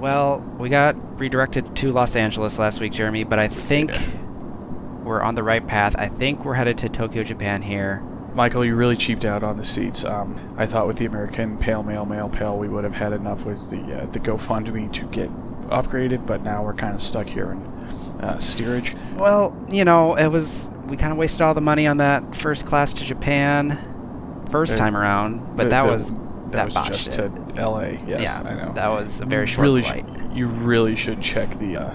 Well, we got redirected to Los Angeles last week, Jeremy, but I think Yeah. we're on the right path. I think we're headed to Tokyo, Japan here. Michael, you really cheaped out on the seats. Um, I thought with the American Pale Mail Mail Pale, we would have had enough with the uh, the GoFundMe to get upgraded, but now we're kind of stuck here in uh, steerage. Well, you know, it was we kind of wasted all the money on that first class to Japan first time around, but The- that the- was that, that was just it. to L.A. Yes, yeah, I know. that was a very short really flight. Should, you really should check the uh,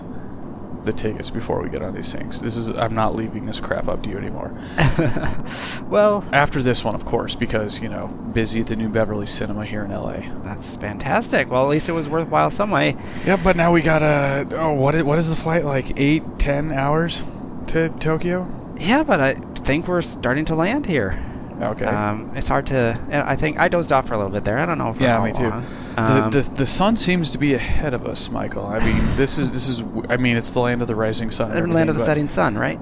the tickets before we get on these things. This is I'm not leaving this crap up to you anymore. well, After this one, of course, because you know busy at the New Beverly Cinema here in L.A. that's fantastic. Well, at least it was worthwhile some way. Yeah, but now we got a. Oh, what is, what is the flight like? Eight, ten hours to Tokyo? Yeah, but I think we're starting to land here. Okay. Um, it's hard to. I think I dozed off for a little bit there. I don't know. Yeah, me too. Um, the, the the sun seems to be ahead of us, Michael. I mean, this is this is. I mean, it's the land of the rising sun. the land of the setting sun, right?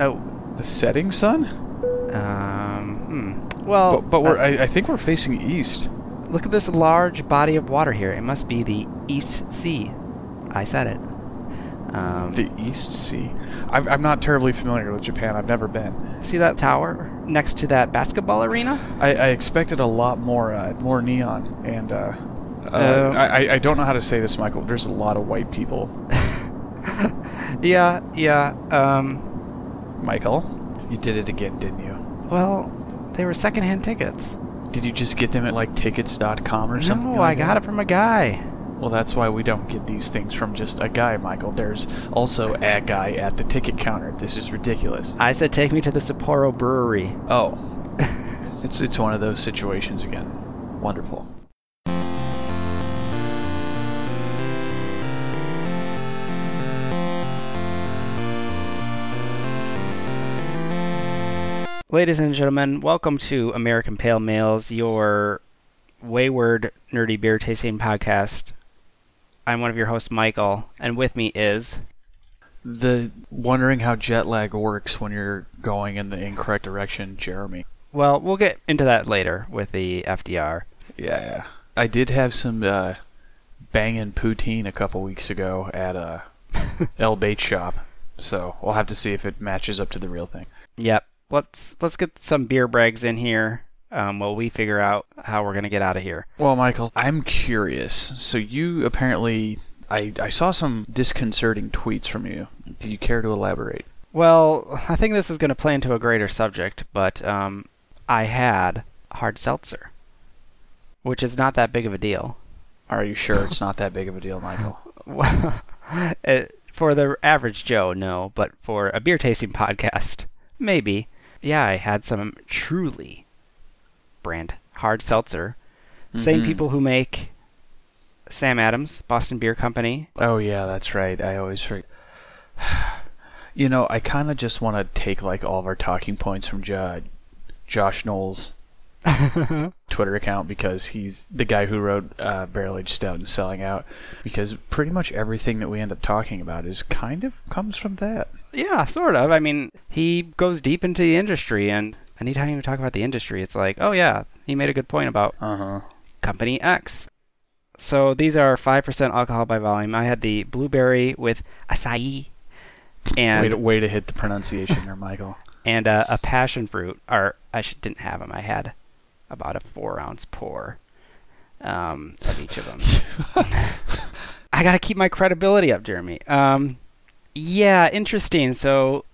Oh, The setting sun? um, hmm. Well, but but we're. uh, I, I think we're facing east. look at this large body of water here. It must be the East Sea. I said it. Um, The East Sea. I've, I'm not terribly familiar with Japan. I've never been. see that tower next to that basketball arena? I, I expected a lot more uh, more neon, and uh, uh, Um, I, I- I don't know how to say this, Michael. There's a lot of white people. yeah, yeah. Um, Michael, you did it again, didn't you? well, they were secondhand tickets. Did you just get them at like tickets.com or something? No, like I got that? it from a guy. Well, that's why we don't get these things from just a guy, Michael. There's also a guy at the ticket counter. This is ridiculous. I said, take me to the Sapporo Brewery. Oh, it's it's one of those situations again. Wonderful. Ladies and gentlemen, welcome to American Pale Males, your wayward, nerdy beer tasting podcast. I'm one of your hosts, Michael, and with me is. The wondering how jet lag works when you're going in the incorrect direction, Jeremy. Well, we'll get into that later with the FDR. Yeah. I did have some uh, banging poutine a couple weeks ago at a El Bait shop, so we'll have to see if it matches up to the real thing. Yep. Let's let's get some beer brags in here um, while we figure out how we're gonna get out of here. Well, Michael, I'm curious. So you apparently, I, I saw some disconcerting tweets from you. Do you care to elaborate? Well, I think this is gonna play into a greater subject, but um, I had hard seltzer, which is not that big of a deal. Are you sure it's not that big of a deal, Michael? Well, it, for the average Joe, no, but for a beer tasting podcast, maybe. Yeah, I had some truly brand hard seltzer. Same Mhm. people who make Sam Adams, Boston Beer Company. Oh yeah, that's right. I always forget. You know, I kind of just want to take like all of our talking points from jo- Josh Noel's Twitter account because he's the guy who wrote uh, Barrel Aged Stout and Selling Out. Because pretty much everything that we end up talking about is kind of comes from that. yeah, sort of. I mean, he goes deep into the industry, and anytime you talk about the industry, it's like, oh yeah, he made a good point about Uh huh. Company X. So these are 5% alcohol by volume. I had the blueberry with acai and Way to, way to hit the pronunciation there, Michael. and uh, a passion fruit. Or I should, didn't have them. I had about a four ounce pour um, of each of them. I gotta keep my credibility up, Jeremy. Um, yeah, interesting. So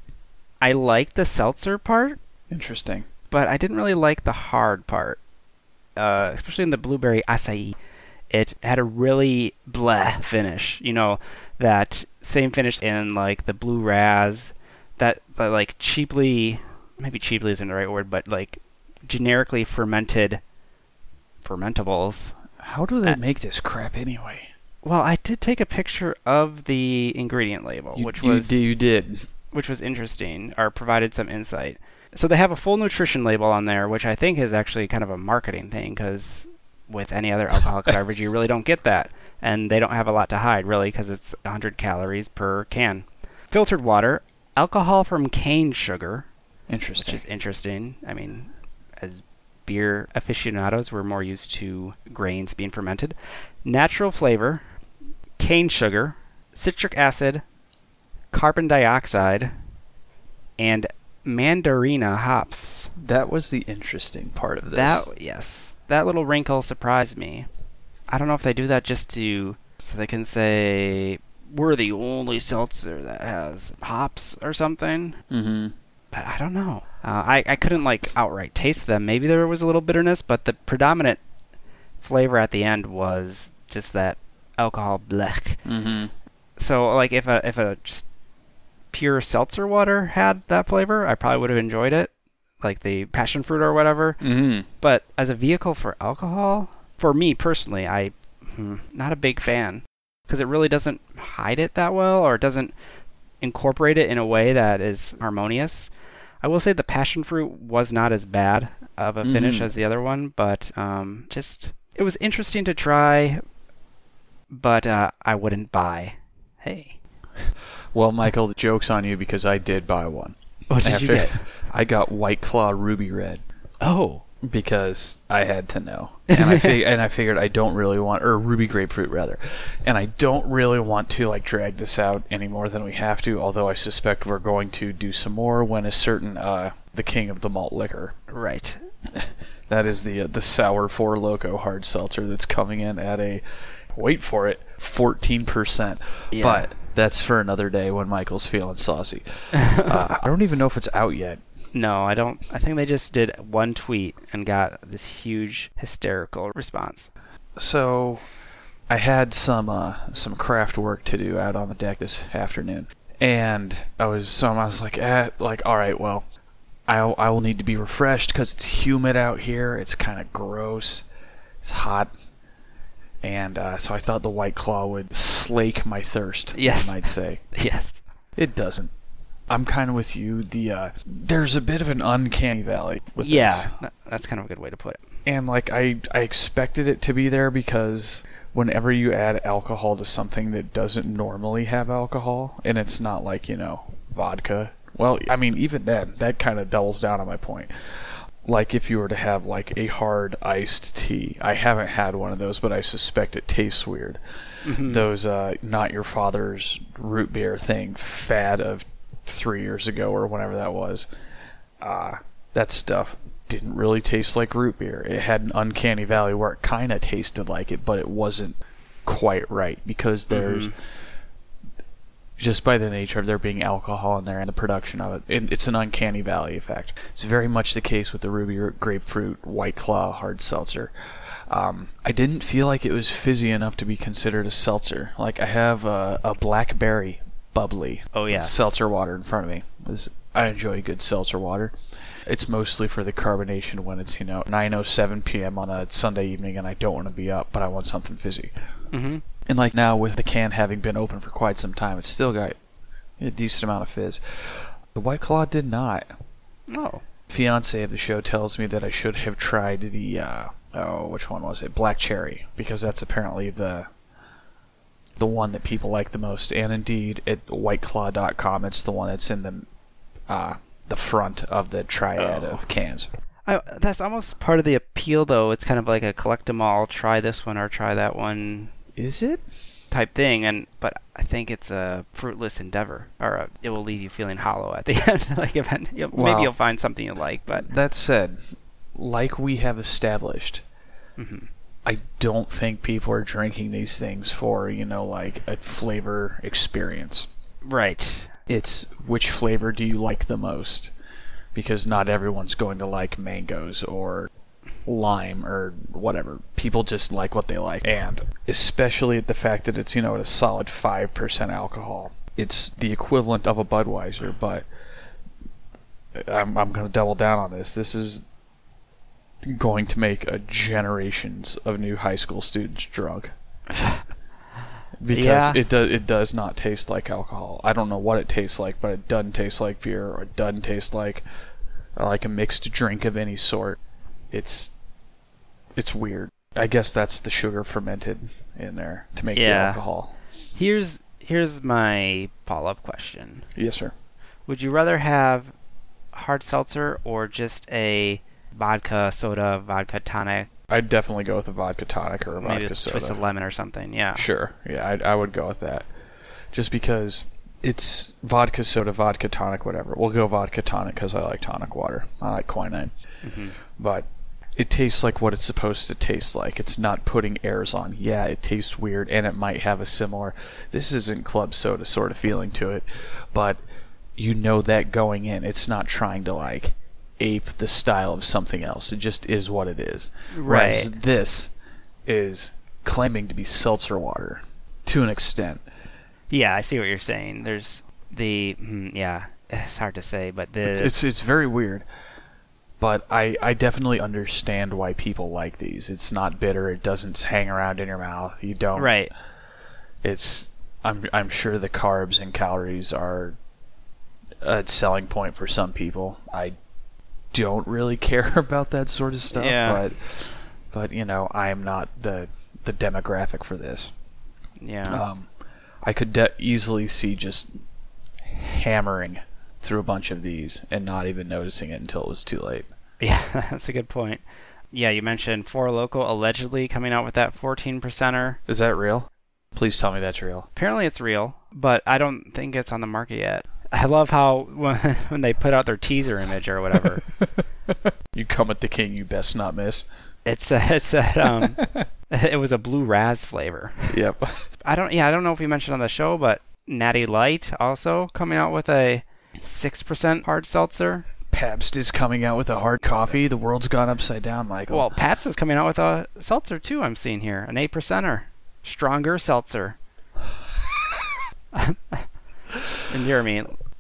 I like the seltzer part, Interesting. but I didn't really like the hard part, uh, especially in the blueberry acai. It had a really bleh finish. You know, that same finish in like the blue raz, that, that like cheaply, maybe cheaply isn't the right word, but like generically fermented fermentables. How do they make this crap anyway? Well, I did take a picture of the ingredient label, You- which was you did. which was interesting or provided some insight. So they have a full nutrition label on there, which I think is actually kind of a marketing thing because with any other alcoholic beverage, you really don't get that, and they don't have a lot to hide really because it's 100 calories per can. Filtered water, alcohol from cane sugar, Interesting. which is interesting. I mean, as beer aficionados, we're more used to grains being fermented. Natural flavor, cane sugar, citric acid, carbon dioxide, and mandarina hops. That was the interesting part of this. That yes, that little wrinkle surprised me. I don't know if they do that just to so they can say we're the only seltzer that has hops or something. mm-hmm. But I don't know. Uh, I I couldn't like outright taste them. Maybe there was a little bitterness, but the predominant flavor at the end was just that alcohol blech. Mm-hmm. So like if a if a just pure seltzer water had that flavor, I probably would have enjoyed it, like the passion fruit or whatever. Mm-hmm. But as a vehicle for alcohol, for me personally, I hmm, not a big fan because it really doesn't hide it that well or it doesn't incorporate it in a way that is harmonious. I will say the passion fruit was not as bad of a finish Mhm. as the other one, but um, just it was interesting to try, but uh, I wouldn't buy. Hey, Well, Michael, the joke's on you because I did buy one. what did you get? I got White Claw Ruby Red Oh, because I had to know, and I fig- and I figured I don't really want or Ruby Grapefruit rather, and I don't really want to like drag this out any more than we have to. Although I suspect we're going to do some more when a certain uh, the king of the malt liquor right. That is the uh, the sour four loco hard seltzer that's coming in at a wait for it fourteen percent. Yeah. But that's for another day when Michael's feeling saucy. uh, I don't even know if it's out yet. No, I don't. I think they just did one tweet and got this huge hysterical response. So I had some uh, some craft work to do out on the deck this afternoon, and I was so I was like, eh, like all right, well, I I will need to be refreshed because it's humid out here. It's kind of gross. It's hot. And uh, so I thought the White Claw would slake my thirst, Yes. I might say. Yes. It doesn't. I'm kind of with you. The uh, there's a bit of an uncanny valley with this Yeah, tha- that's kind of a good way to put it. and like I I expected it to be there because whenever you add alcohol to something that doesn't normally have alcohol and it's not like you know vodka well I mean even then that kind of doubles down on my point like if you were to have like a hard iced tea I haven't had one of those but I suspect it tastes weird Mm-hmm. those uh not your father's root beer thing fad of 3 years ago or whenever that was uh, that stuff didn't really taste like root beer. It had an uncanny valley where it kind of tasted like it, but it wasn't quite right because there's Mhm. Just by the nature of there being alcohol in there and the production of it, it it's an uncanny valley effect. It's very much the case with the ruby grapefruit white claw hard seltzer. Um, I didn't feel like it was fizzy enough to be considered a seltzer. Like I have a, a blackberry bubbly Oh, yes. seltzer water in front of me. This, I enjoy good seltzer water. It's mostly for the carbonation when it's you know 9:07 p.m. on a Sunday evening and I don't want to be up, but I want something fizzy. Mm-hmm. And like now with the can having been open for quite some time, it's still got a decent amount of fizz. The White Claw did not. Oh. Fiance of the show tells me that I should have tried the uh, oh which one was it Black Cherry because that's apparently the the one that people like the most. And indeed, at WhiteClaw.com, it's the one that's in the uh, the front of the triad Oh. of cans. I, that's almost part of the appeal, though. It's kind of like a collect 'em all, try this one or try that one Is it? type thing. And but I think it's a fruitless endeavor, or a, it will leave you feeling hollow at the end. like if, you'll, Wow. maybe you'll find something you like, but That said, like we have established, mhm. I don't think people are drinking these things for, you know, like a flavor experience. right. It's which flavor do you like the most? Because not everyone's going to like mangoes or lime or whatever. People just like what they like. And especially the fact that it's, you know, at a solid 5% alcohol. It's the equivalent of a Budweiser, but I'm, I'm going to double down on this. This is going to make a generations of new high school students drunk. because Yeah. it does it does not taste like alcohol. I don't know what it tastes like, but it doesn't taste like beer or it doesn't taste like like a mixed drink of any sort. It's it's weird. I guess that's the sugar fermented in there to make the Yeah. alcohol. Here's here's my follow-up question. Yes, sir. Would you rather have hard seltzer or just a vodka soda, vodka tonic I'd definitely go with a vodka tonic or a Maybe vodka a soda. twist of lemon or something. Yeah. Sure. Yeah, I, I would go with that. Just because it's vodka soda, vodka tonic, whatever. We'll go vodka tonic because I like tonic water. I like quinine. hmm But it tastes like what it's supposed to taste like. It's not putting airs on. Yeah, it tastes weird and it might have a similar, this isn't club soda sort of feeling to it. But you know that going in. It's not trying to like ape the style of something else. It just is what it is. Whereas Right. this is claiming to be seltzer water to an extent. Yeah, I see what you're saying. There's the hmm, yeah. It's hard to say, but the It's, it's it's very weird. But I, I definitely understand why people like these. It's not bitter. It doesn't hang around in your mouth. You don't. right. It's I'm I'm sure the carbs and calories are a selling point for some people. I don't really care about that sort of stuff. Yeah. But but you know I am not the the demographic for this. Yeah. Um, I could de- easily see just hammering through a bunch of these and not even noticing it until it was too late. Yeah, that's a good point. Yeah, you mentioned Four Loco allegedly coming out with that 14 percenter. Is that real? Please tell me that's real. Apparently, it's real, but I don't think it's on the market yet. I love how when, when they put out their teaser image or whatever, You come at the king, you best not miss. it said it said um, it was a blue raz flavor. Yep. I don't yeah I don't know if we mentioned on the show, but Natty Light also coming out with a six percent hard seltzer. Pabst is coming out with a hard coffee. The world's gone upside down, Michael. Well, Pabst is coming out with a seltzer too. I'm seeing here an eight percenter, stronger seltzer. and Jeremy,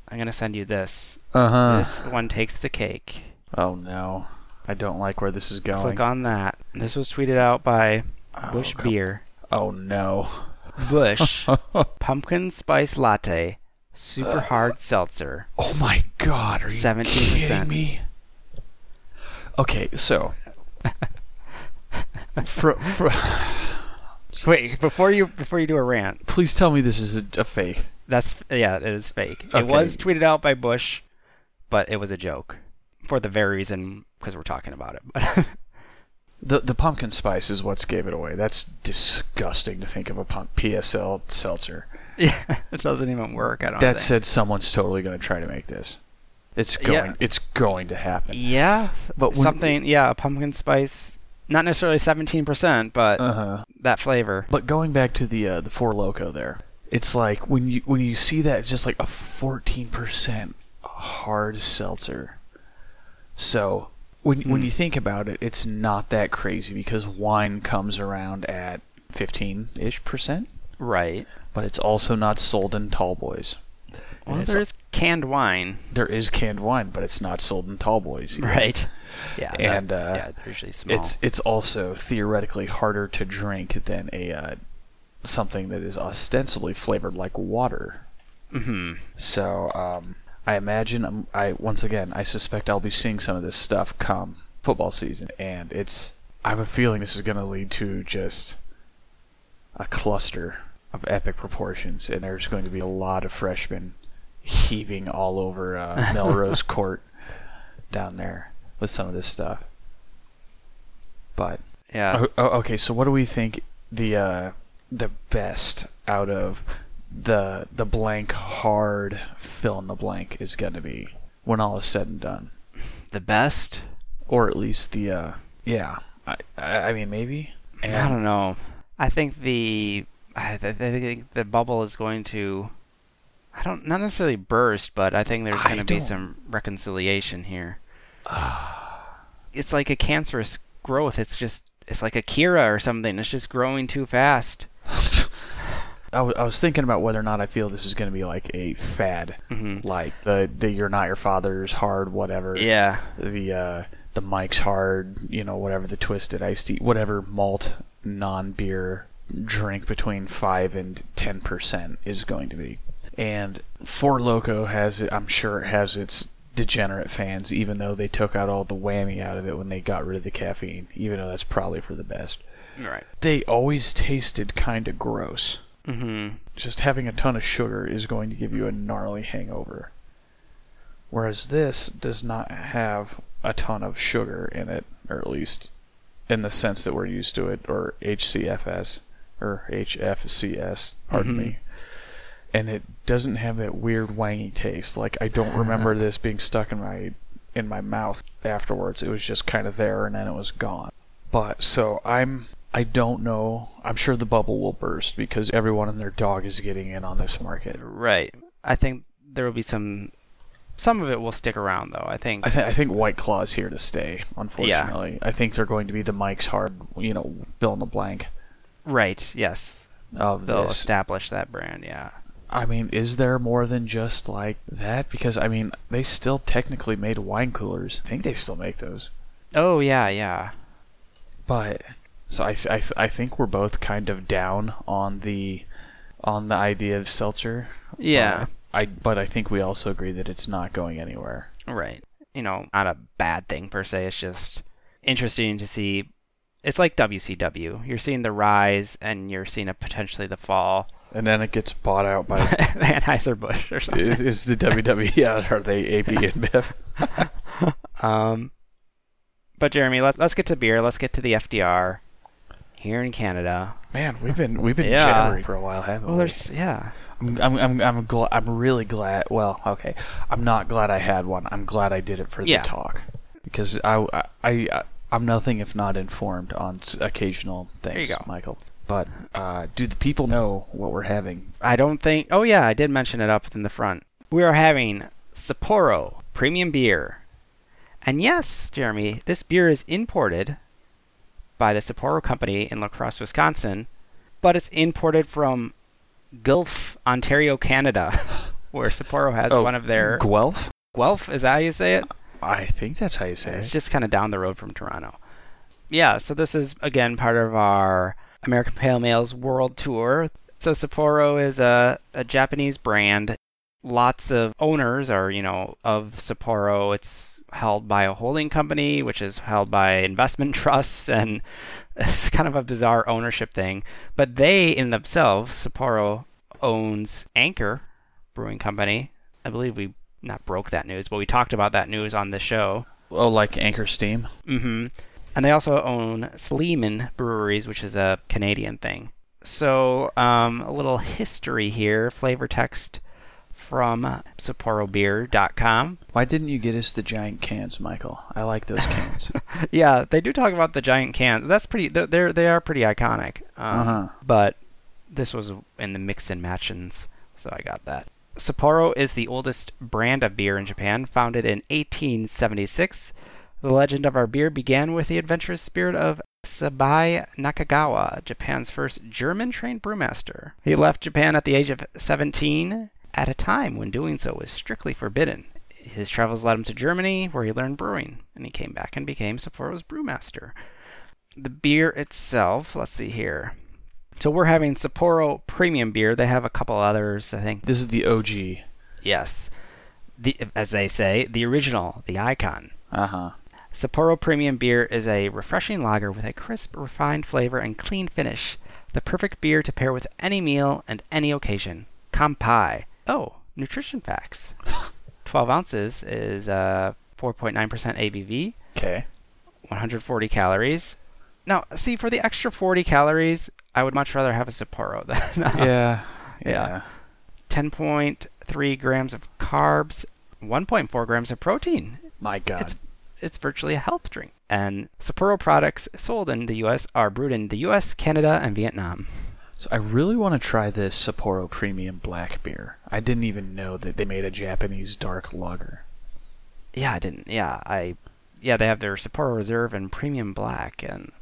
I'm gonna send you this. uh huh. This one takes the cake. Oh no, I don't like where this is going. Click on that. This was tweeted out by Oh, Busch come- Beer. Oh no. Busch pumpkin spice latte, super uh, hard seltzer. Oh my god, are you 17%. kidding me? Okay, so fr- fr- Wait, before you before you do a rant, please tell me this is a, a fake. that's yeah, it is fake. Okay. It was tweeted out by Busch, but it was a joke for the very reason because we're talking about it. The the pumpkin spice is what's gave it away. That's disgusting to think of a pump PSL seltzer. yeah, it doesn't even work. I don't. That think. said, someone's totally going to try to make this. It's going. Yeah. It's going to happen. Yeah, But when- something. Yeah, pumpkin spice. Not necessarily 17%, but Uh huh. that flavor. But going back to the uh, the four loco there, it's like when you when you see that, it's just like a fourteen percent hard seltzer. So when when Hmm. you think about it, it's not that crazy because wine comes around at fifteen ish percent, Right. But it's also not sold in tall boys. And Well, there's canned wine. there is canned wine, but it's not sold in tall boys. either. Right. Yeah. And, uh, yeah, they're usually small. It's it's also theoretically harder to drink than a uh, something that is ostensibly flavored like water. hmm So um, I imagine I'm, I once again I suspect I'll be seeing some of this stuff come football season, and it's I have a feeling this is going to lead to just a cluster of epic proportions, and there's going to be a lot of freshmen heaving all over uh, Melrose Court down there with some of this stuff. But Yeah. Oh, oh, okay, so what do we think the uh, the best out of the the blank hard fill in the blank is going to be when all is said and done, The best? or at least the uh, yeah. I I I mean maybe. I don't know. I think the I, th- I think the bubble is going to I don't not necessarily burst, but I think there's going to be some reconciliation here. it's like a cancerous growth. It's just it's like a Kira or something. It's just growing too fast. I, w- I was thinking about whether or not I feel this is going to be like a fad, hmm like the the you're not your father's hard whatever. Yeah. the uh, the Mike's Hard, you know, whatever the twisted iced tea, whatever malt non beer drink between five and ten percent is going to be. And Four Loco has it. I'm sure it has its degenerate fans, even though they took out all the whammy out of it when they got rid of the caffeine. Even though that's probably for the best. Right. They always tasted kind of gross. hmm Just having a ton of sugar is going to give you a gnarly hangover. Whereas this does not have a ton of sugar in it, or at least in the sense that we're used to it, or HCFS or HFCS. Pardon Mhm. me. And it doesn't have that weird wangy taste. Like I don't remember this being stuck in my in my mouth afterwards. It was just kind of there and then it was gone. But so I'm I don't know. I'm sure the bubble will burst because everyone and their dog is getting in on this market. Right. I think there will be some. Some of it will stick around, though. I think. I, th- I think White Claw's here to stay. Unfortunately, I think they're going to be the Mike's hard, you know, fill in the blank right. Yes. of They'll this. establish that brand. Yeah. I mean, is there more than just like that? Because I mean, they still technically made wine coolers. I think they still make those. Oh yeah, yeah. But so I th- I, th- I think we're both kind of down on the on the idea of seltzer. Yeah. But I but I think we also agree that it's not going anywhere. Right. You know, not a bad thing per se. It's just interesting to see. It's like WCW. You're seeing the rise, and you're seeing a potentially the fall. And then it gets bought out by Anheuser Busch or something. is, is the WWE yeah, are they AB InBev? Um, but Jeremy, let's let's get to beer. Let's get to the FDR here in Canada. Man, we've been we've been Yeah. for a while, haven't Well, we? there's yeah. I'm I'm I'm I'm, gl- I'm really glad. Well, okay, I'm not glad I had one. I'm glad I did it for Yeah. the talk because I I, I I'm nothing if not informed on occasional things, you go. Michael. But uh, do the people know what we're having? I don't think. Oh yeah, I did mention it up in the front. We are having Sapporo premium beer, and yes, Jeremy, this beer is imported by the Sapporo company in La Crosse, Wisconsin, but it's imported from Guelph, Ontario, Canada, where Sapporo has Oh, one of their Guelph. Guelph. Is that how you say it? I think that's how you say It's it. It's just kind of down the road from Toronto. Yeah, so this is again part of our American Pale Males World Tour. So Sapporo is a, a Japanese brand. Lots of owners are, you know, of Sapporo. It's held by a holding company, which is held by investment trusts, and it's kind of a bizarre ownership thing. But they, in themselves, Sapporo owns Anchor Brewing Company. I believe we not broke that news, but we talked about that news on the show. Oh, like Anchor Steam. Mm hmm. And they also own Sleeman Breweries, which is a Canadian thing. So, um, a little history here, flavor text from SapporoBeer.com. Why didn't you get us the giant cans, Michael? I like those cans. yeah, they do talk about the giant cans. That's pretty. they're- they are pretty iconic. Um, Uh-huh. But this was in the mix and matchins, so I got that. Sapporo is the oldest brand of beer in Japan, founded in 1876. The legend of our beer began with the adventurous spirit of Seibei Nakagawa, Japan's first German-trained brewmaster. He left Japan at the age of 17, at a time when doing so was strictly forbidden. His travels led him to Germany, where he learned brewing, and he came back and became Sapporo's brewmaster. The beer itself, let's see here. So we're having Sapporo premium beer. They have a couple others, I think. this is the OG. Yes. The as they say, the original, the icon. Uh huh. Sapporo Premium Beer is a refreshing lager with a crisp, refined flavor and clean finish. The perfect beer to pair with any meal and any occasion. Kampai. Oh, nutrition facts. 12 ounces is uh, 4.9% ABV, Okay. 140 calories. Now, see, for the extra 40 calories, I would much rather have a Sapporo than uh, Yeah. Yeah. 10.3 grams of carbs, 1.4 grams of protein. My God. It's it's virtually a health drink. And Sapporo products sold in the U.S. are brewed in the U.S., Canada, and Vietnam. So I really want to try this Sapporo Premium Black Beer. I didn't even know that they made a Japanese dark lager. Yeah, I didn't. Yeah, I. Yeah, they have their Sapporo Reserve and Premium Black, and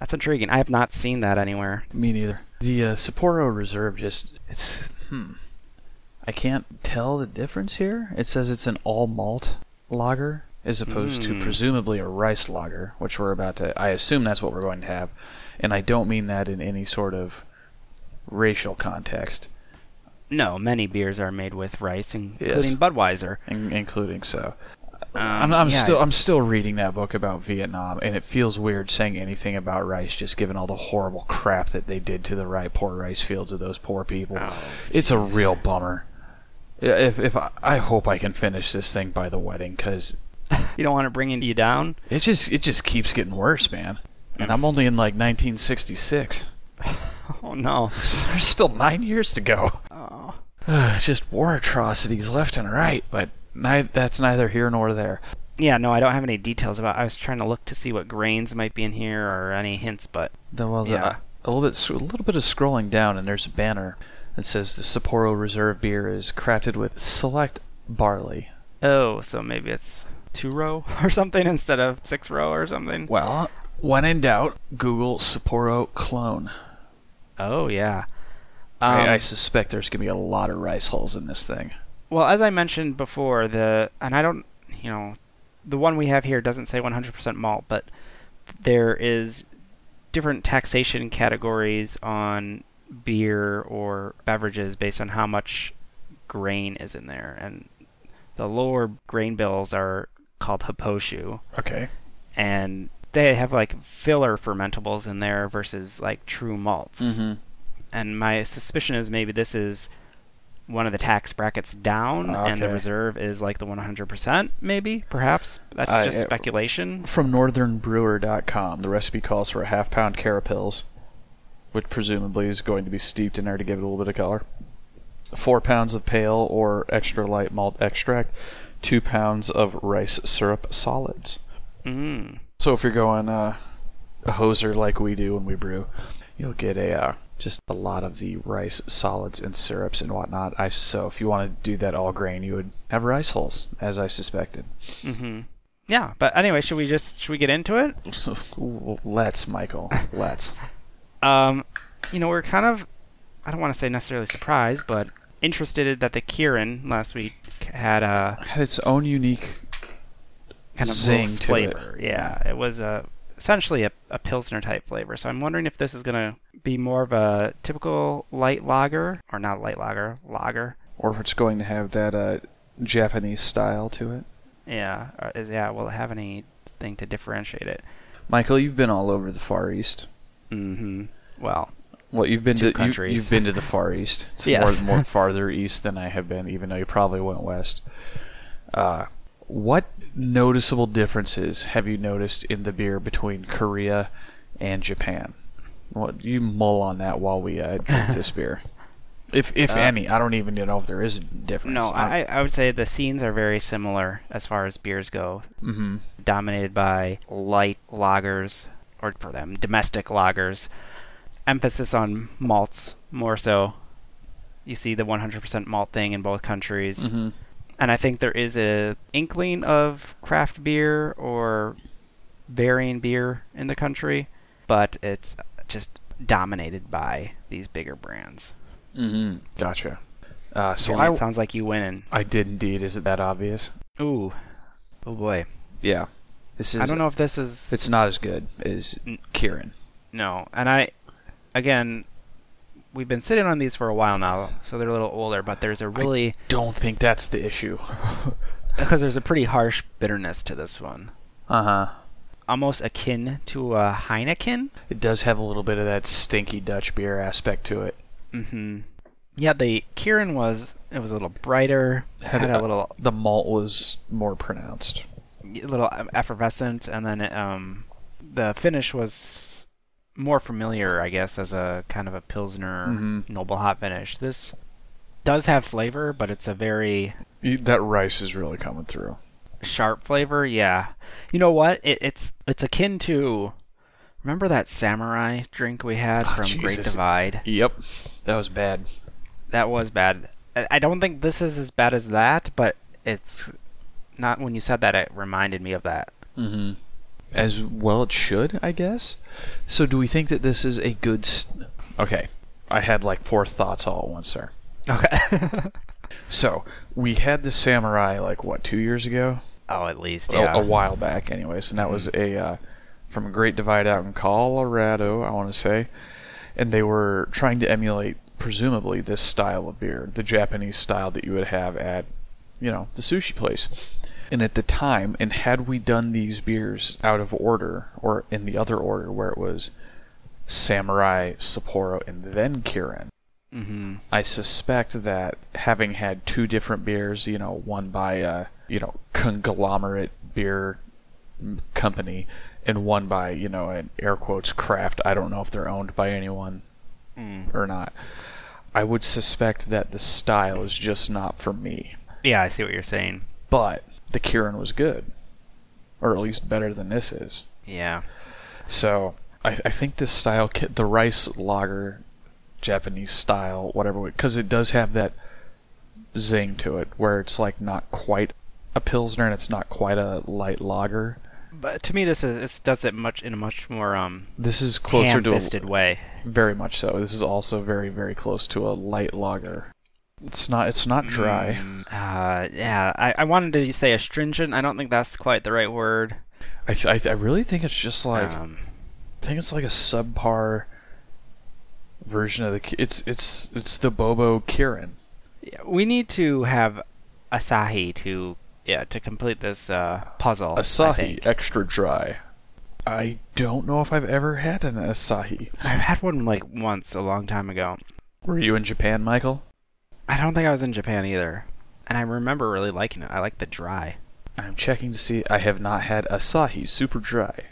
that's intriguing. I have not seen that anywhere. Me neither. The uh, Sapporo Reserve just it's hmm. I can't tell the difference here. It says it's an all malt lager as opposed to Mm. presumably a rice lager, which we're about to I assume that's what we're going to have. And I don't mean that in any sort of racial context, No, many beers are made with rice, including Yes. Budweiser. in- including so. Um, I'm, I'm yeah, still I'm still reading that book about Vietnam, and it feels weird saying anything about rice, just given all the horrible crap that they did to the right poor rice fields of those poor people. Oh, it's a real bummer. If if I, I hope I can finish this thing by the wedding, because you don't want to bring you down. it just it just keeps getting worse, man. and I'm only in like 1966. Oh no. There's still nine years to go. Oh. Just war atrocities left and right, but ni- that's neither here nor there. Yeah, no, I don't have any details about. I was trying to look to see what grains might be in here or any hints, but The, well, the, Yeah. a little bit, a little bit of scrolling down, and there's a banner that says the Sapporo Reserve beer is crafted with select barley. oh, so maybe it's two row or something instead of six row or something. Well, when in doubt, Google Sapporo clone. Oh yeah. Um, I, I suspect there's gonna be a lot of rice hulls in this thing. Well, as I mentioned before, the and I don't, you know, the one we have here doesn't say 100% malt, but there is different taxation categories on beer or beverages based on how much grain is in there, and the lower grain bills are called happoshu, Okay. and they have like filler fermentables in there versus like true malts Mm-hmm. and my suspicion is maybe this is one of the tax brackets down, and the reserve is like the 100%, maybe, perhaps. That's I- just uh, speculation. From northernbrewer.com, the recipe calls for a half pound carapils, which presumably is going to be steeped in there to give it a little bit of color. Four pounds of pale or extra light malt extract, two pounds of rice syrup solids. Mm. So if you're going uh, a hoser like we do when we brew, you'll get a uh, just a lot of the rice solids and syrups and whatnot. I so if you want to do that all grain, you would have rice hulls, as I suspected. Mm-hmm. Yeah, but anyway, should we just should we get into it? Let's, Michael. Let's. Um, you know, we're kind of I don't want to say necessarily surprised, but interested that the Kirin last week had a Had its own unique kind of zing flavor. it. Yeah, it was a essentially a, a pilsner type flavor. So I'm wondering if this is gonna be more of a typical light lager or not light lager, lager. or if it's going to have that uh, Japanese style to it. Yeah, is yeah. Will it have anything to differentiate it? Michael, you've been all over the Far East. Mm-hmm. Well, Well, you've been to you, countries. you've been to the Far East. It's Yes. more more farther east than I have been, even though you probably went west. Uh, what noticeable differences have you noticed in the beer between Korea and Japan? What you mull on that while we uh, drink this beer, if if Uh, any. I don't even know if there is a difference. no, I I would say the scenes are very similar as far as beers go. Mm-hmm. Dominated by light lagers, or for them, domestic lagers. Emphasis on malts more so. You see the 100% malt thing in both countries. Mm-hmm. And I think there is a inkling of craft beer or varying beer in the country, but it's just dominated by these bigger brands. Mm-hmm. Gotcha. Uh, so Jeremy, I it sounds like you winning. I did indeed. Is it that obvious? Ooh, oh boy. Yeah. This is. I don't know if this is It's not as good as N- Kirin. no, and I again. We've been sitting on these for a while now, so they're a little older. But there's a really Don't think that's the issue. because there's a pretty harsh bitterness to this one, Uh huh. almost akin to a Heineken. It does have a little bit of that stinky Dutch beer aspect to it. Mm-hmm. Yeah, the Kirin was it was a little brighter, Had had, a- a little The malt was more pronounced. a little effervescent, and then it, um, the finish was more familiar, I guess, as a kind of a pilsner Mhm. noble hot finish. This does have flavor, but it's a very That rice is really coming through. sharp flavor. Yeah, you know what? It, it's it's akin to remember that samurai drink we had Oh, from Great Divide. Yep. That was bad. That was bad. I I don't think this is as bad as that, but it's not. When you said that, it reminded me of that. Mm-hmm. As well it should, I guess. So do we think that this is a good... St- okay. I had like four thoughts all at once, sir. Okay. So, we had the Samurai, like, what, two years ago? oh, at least A- yeah. A, while back, anyways. And that was a, uh, from a Great Divide out in Colorado, I want to say. And they were trying to emulate, presumably, this style of beer, the Japanese style that you would have at, you know, the sushi place. And at the time, and had we done these beers out of order, or in the other order where it was Samurai, Sapporo, and then Kirin, Mm-hmm. I suspect that having had two different beers, you know, one by a you know conglomerate beer company and one by you know an air quotes craft. I don't know if they're owned by anyone Mm. or not. I would suspect that the style is just not for me. Yeah, I see what you're saying. But the Kirin was good, or at least better than this is. Yeah. So I, I think this style, the rice lager, Japanese style, whatever, because it does have that zing to it, where it's like not quite a pilsner and it's not quite a light lager. But to me, this is this does it much in a much more um This is closer to a, way. very much so. This is also very very close to a light lager. It's not it's not dry. Mm, uh, yeah, I, I wanted to say astringent. I don't think that's quite the right word. I, th- I th- I really think it's just like um, I think it's like a subpar version of the it's it's it's the Bobo Kirin. yeah, we need to have Asahi to yeah to complete this uh, puzzle. Asahi extra dry. I don't know if I've ever had an Asahi. I've had one like once a long time ago. Were you in Japan, Michael? I don't think I was in Japan either, and I remember really liking it. I like the dry. I'm checking to see. I have not had Asahi super dry.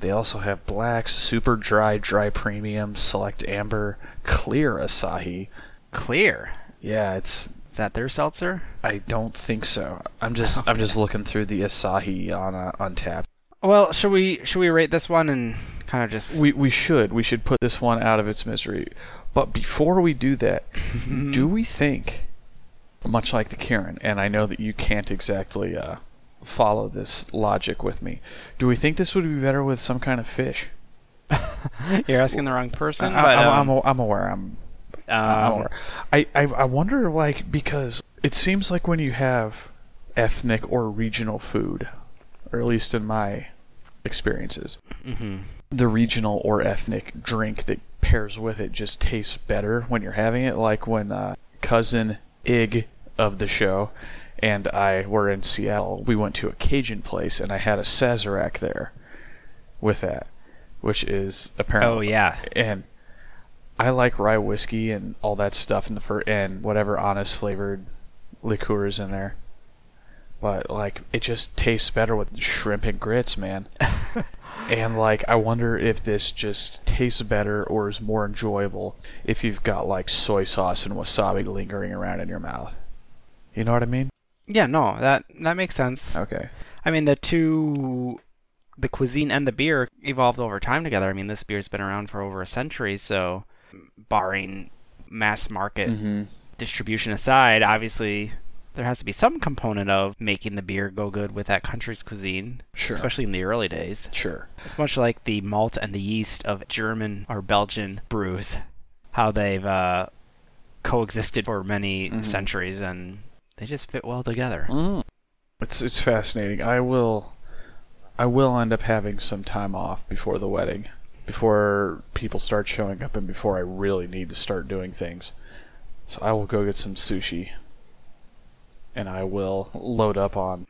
They also have blacks, super dry, dry premium, select amber, clear Asahi. Clear. Yeah, it's. Is that their seltzer? I don't think so. I'm just. I'm just looking through the Asahi on uh, on tap. Well, should we should we rate this one and kind of just We we should we should put this one out of its misery. But before we do that, do we think, much like the Kirin, and I know that you can't exactly uh, follow this logic with me, do we think this would be better with some kind of fish? You're asking the wrong person, I, but I'm, um, I'm, I'm aware. I'm, I'm um, aware. I, I I wonder like because it seems like when you have ethnic or regional food, or at least in my experiences, mhm. The regional or ethnic drink that pairs with it just tastes better when you're having it. Like when uh, cousin Ig of the show and I were in Seattle, we went to a Cajun place and I had a Sazerac there with that, which is apparently Oh yeah. and I like rye whiskey and all that stuff in the fir- and whatever anise flavored liqueurs in there. But like it just tastes better with shrimp and grits, man. and like I wonder if this just tastes better or is more enjoyable if you've got like soy sauce and wasabi lingering around in your mouth. You know what I mean? Yeah, no, that that makes sense. Okay. I mean, the two, the cuisine and the beer evolved over time together. I mean, this beer's been around for over a century, so barring mass market Mm-hmm. distribution aside, obviously there has to be some component of making the beer go good with that country's cuisine, Sure. especially in the early days. Sure. It's much like the malt and the yeast of German or Belgian brews, how they've uh, coexisted for many Mhm. centuries and they just fit well together. Mm. It's it's fascinating. I will I will end up having some time off before the wedding, before people start showing up and before I really need to start doing things. So I will go get some sushi and I will load up on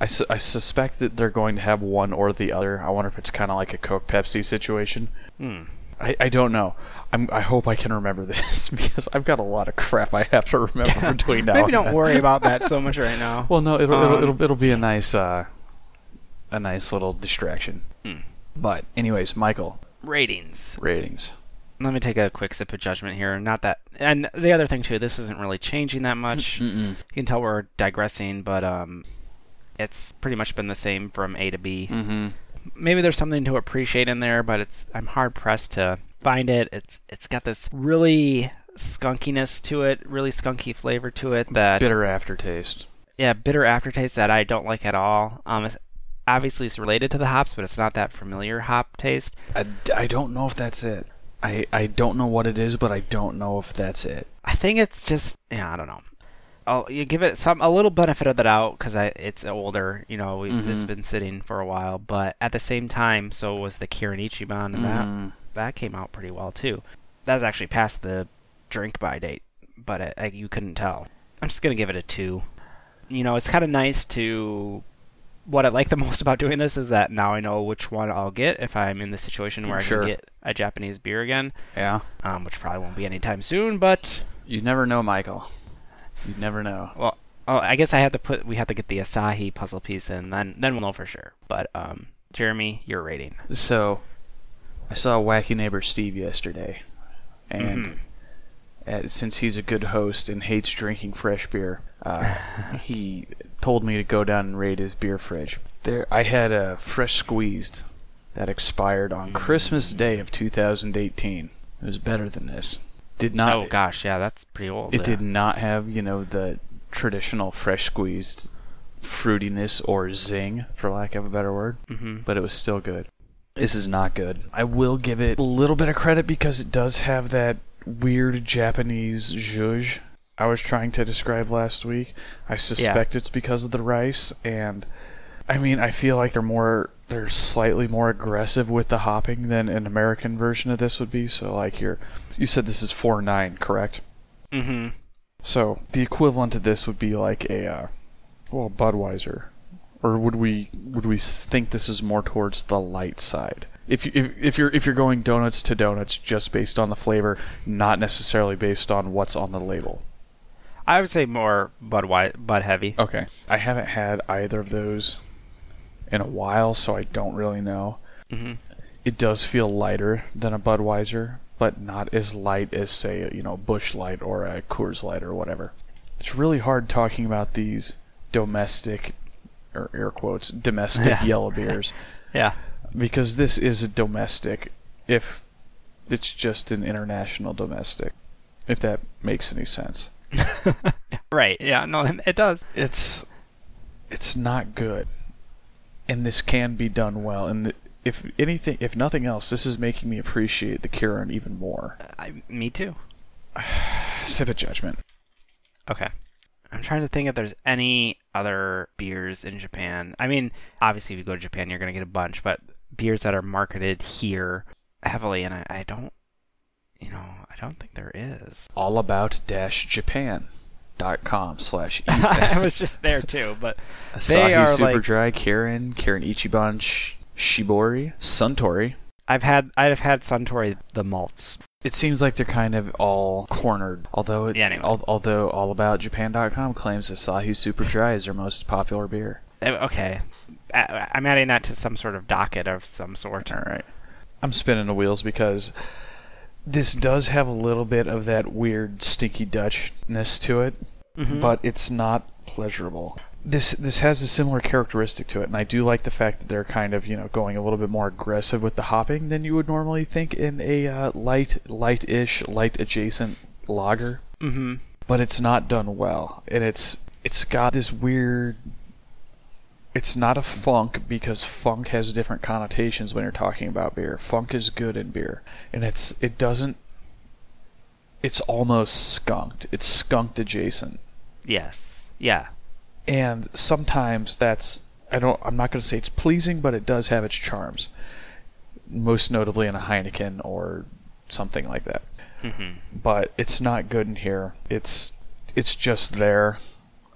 I, su- I suspect that they're going to have one or the other. I wonder if it's kind of like a Coke Pepsi situation. Hmm. I, I don't know. I'm, I hope I can remember this because I've got a lot of crap I have to remember between now. Maybe don't then. worry about that so much right now. Well, no, it'll it'll, Um, it'll it'll be a nice uh, a nice little distraction. Hmm. But anyways, Michael, Ratings. ratings. Let me take a quick sip of judgment here. Not that, and the other thing too. This isn't really changing that much. Mm-mm. You can tell we're digressing, but um, it's pretty much been the same from A to B. Mm-hmm. maybe there's something to appreciate in there, but it's I'm hard pressed to find it. It's it's got this really skunkiness to it, really skunky flavor to it that Bitter aftertaste. yeah, bitter aftertaste that I don't like at all. Um, obviously it's related to the hops, but it's not that familiar hop taste. I, I don't know if that's it. I I don't know what it is, but I don't know if that's it. I think it's just yeah, I don't know. I'll you give it some a little benefit of the doubt because it's older. You know, has Mhm. been sitting for a while, but at the same time, so was the Kirin Ichiban, and that Mm. that came out pretty well too. That was actually past the drink by date, but it, I, you couldn't tell. I'm just gonna give it a two. You know, it's kind of nice to. What I like the most about doing this is that now I know which one I'll get if I'm in the situation where I can get a Japanese beer again, Yeah. um, which probably won't be anytime soon. But You never know, Michael. You never know. Well, oh, I guess I have to put we have to get the Asahi puzzle piece in, then then we'll know for sure. But um, Jeremy, your rating. So, I saw Wacky Neighbor Steve yesterday, and Mhm. Uh, since he's a good host and hates drinking fresh beer, uh, he told me to go down and raid his beer fridge. There, I had a fresh squeezed that expired on Christmas Day of 2018. It was better than this. Did not. oh gosh, yeah, that's pretty old. It yeah. did not have, you know, the traditional fresh squeezed fruitiness or zing, for lack of a better word, Mm-hmm. but it was still good. This is not good. I will give it a little bit of credit because it does have that weird Japanese zhuzh I was trying to describe last week. I suspect it's because of the rice and I mean, I feel like they're more they're slightly more aggressive with the hopping than an American version of this would be. So like you're you said this is 4-9, correct? Mm-hmm. So the equivalent to this would be like a, uh, well, Budweiser, or would we would we think this is more towards the light side? If you if, if you're if you're going donuts to donuts just based on the flavor, not necessarily based on what's on the label. I would say more Bud White, Bud Heavy. Okay, I haven't had either of those in a while, so I don't really know. Mm-hmm. It does feel lighter than a Budweiser, but not as light as say you know Busch Light or a Coors Light or whatever. It's really hard talking about these domestic, or air quotes, domestic Yeah. yellow beers Yeah. Because this is a domestic. If it's just an international domestic, if that makes any sense. Right. Yeah. No, it does. it's it's not good and this can be done well and if anything if nothing else this is making me appreciate the Kirin even more I, me too. sip of judgment Okay. I'm trying to think if there's any other beers in Japan. I mean, obviously, if you go to Japan, you're going to get a bunch, but beers that are marketed here heavily, and I, I don't, you know, I don't think there is. all about dash japan dot com slash I was just there too, but Asahi they are Super like- Dry Kirin Kirin Ichiban Shibori Suntory I've had I've had Suntory the malts. it seems like they're kind of all cornered although it, Yeah, anyway. al- although all about japan.com claims Asahi Super Dry is their most popular beer Okay, I'm adding that to some sort of docket of some sort. All right. I'm spinning the wheels because this does have a little bit of that weird stinky Dutchness to it, Mhm. but it's not pleasurable. This this has a similar characteristic to it, and I do like the fact that they're kind of you know going a little bit more aggressive with the hopping than you would normally think in a uh, light light-ish light adjacent lager. Mhm. But it's not done well, and it's it's got this weird it's not a funk because funk has different connotations when you're talking about beer. Funk is good in beer, and it's it doesn't. It's almost skunked. It's skunked adjacent, Yes. Yeah. and sometimes that's I don't. I'm not going to say it's pleasing, but it does have its charms. Most notably in a Heineken or something like that. Mhm. But it's not good in here. It's it's just there.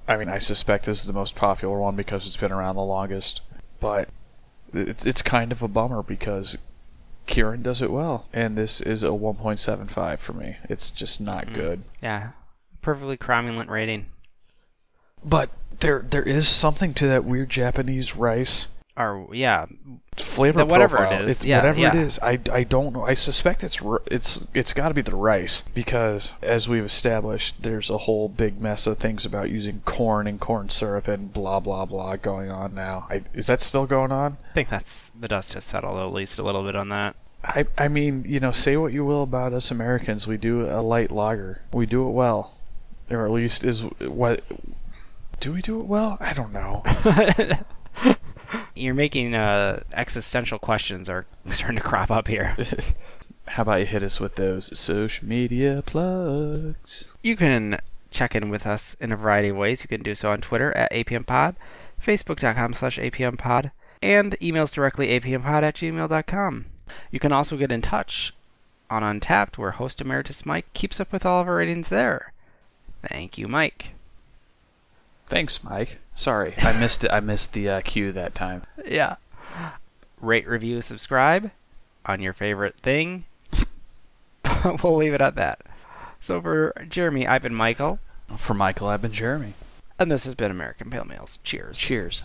I mean, I suspect this is the most popular one because it's been around the longest. But it's it's kind of a bummer because Kirin does it well, and this is a 1.75 for me. It's just not mm. good. Yeah. Perfectly cromulent rating. But there there is something to that weird Japanese rice Or yeah, flavor The- whatever profile. is. It's Yeah, whatever it yeah. is. I, I don't know. I suspect it's it's it's got to be the rice because as we've established, there's a whole big mess of things about using corn and corn syrup and blah blah blah going on now. I, is that still going on? I think that's the dust has settled at least a little bit on that. I I mean, you know, say what you will about us Americans, we do a light lager. We do it well, or at least is what. Do we do it well? I don't know. You're making uh, existential questions are starting to crop up here. How about you hit us with those social media plugs? You can check in with us in a variety of ways. You can do so on Twitter at APMPod, Facebook.com slash APMPod, and emails directly apmpod at gmail.com. You can also get in touch on Untappd, where host emeritus Mike keeps up with all of our ratings there. Thank you, Mike. Thanks, Mike. Sorry, I missed it. I missed the uh, cue that time. Yeah. Rate, review, subscribe on your favorite thing. we'll leave it at that. So for Jeremy, I've been Michael, For Michael, I've been Jeremy. and this has been American Pale Males. Cheers. Cheers.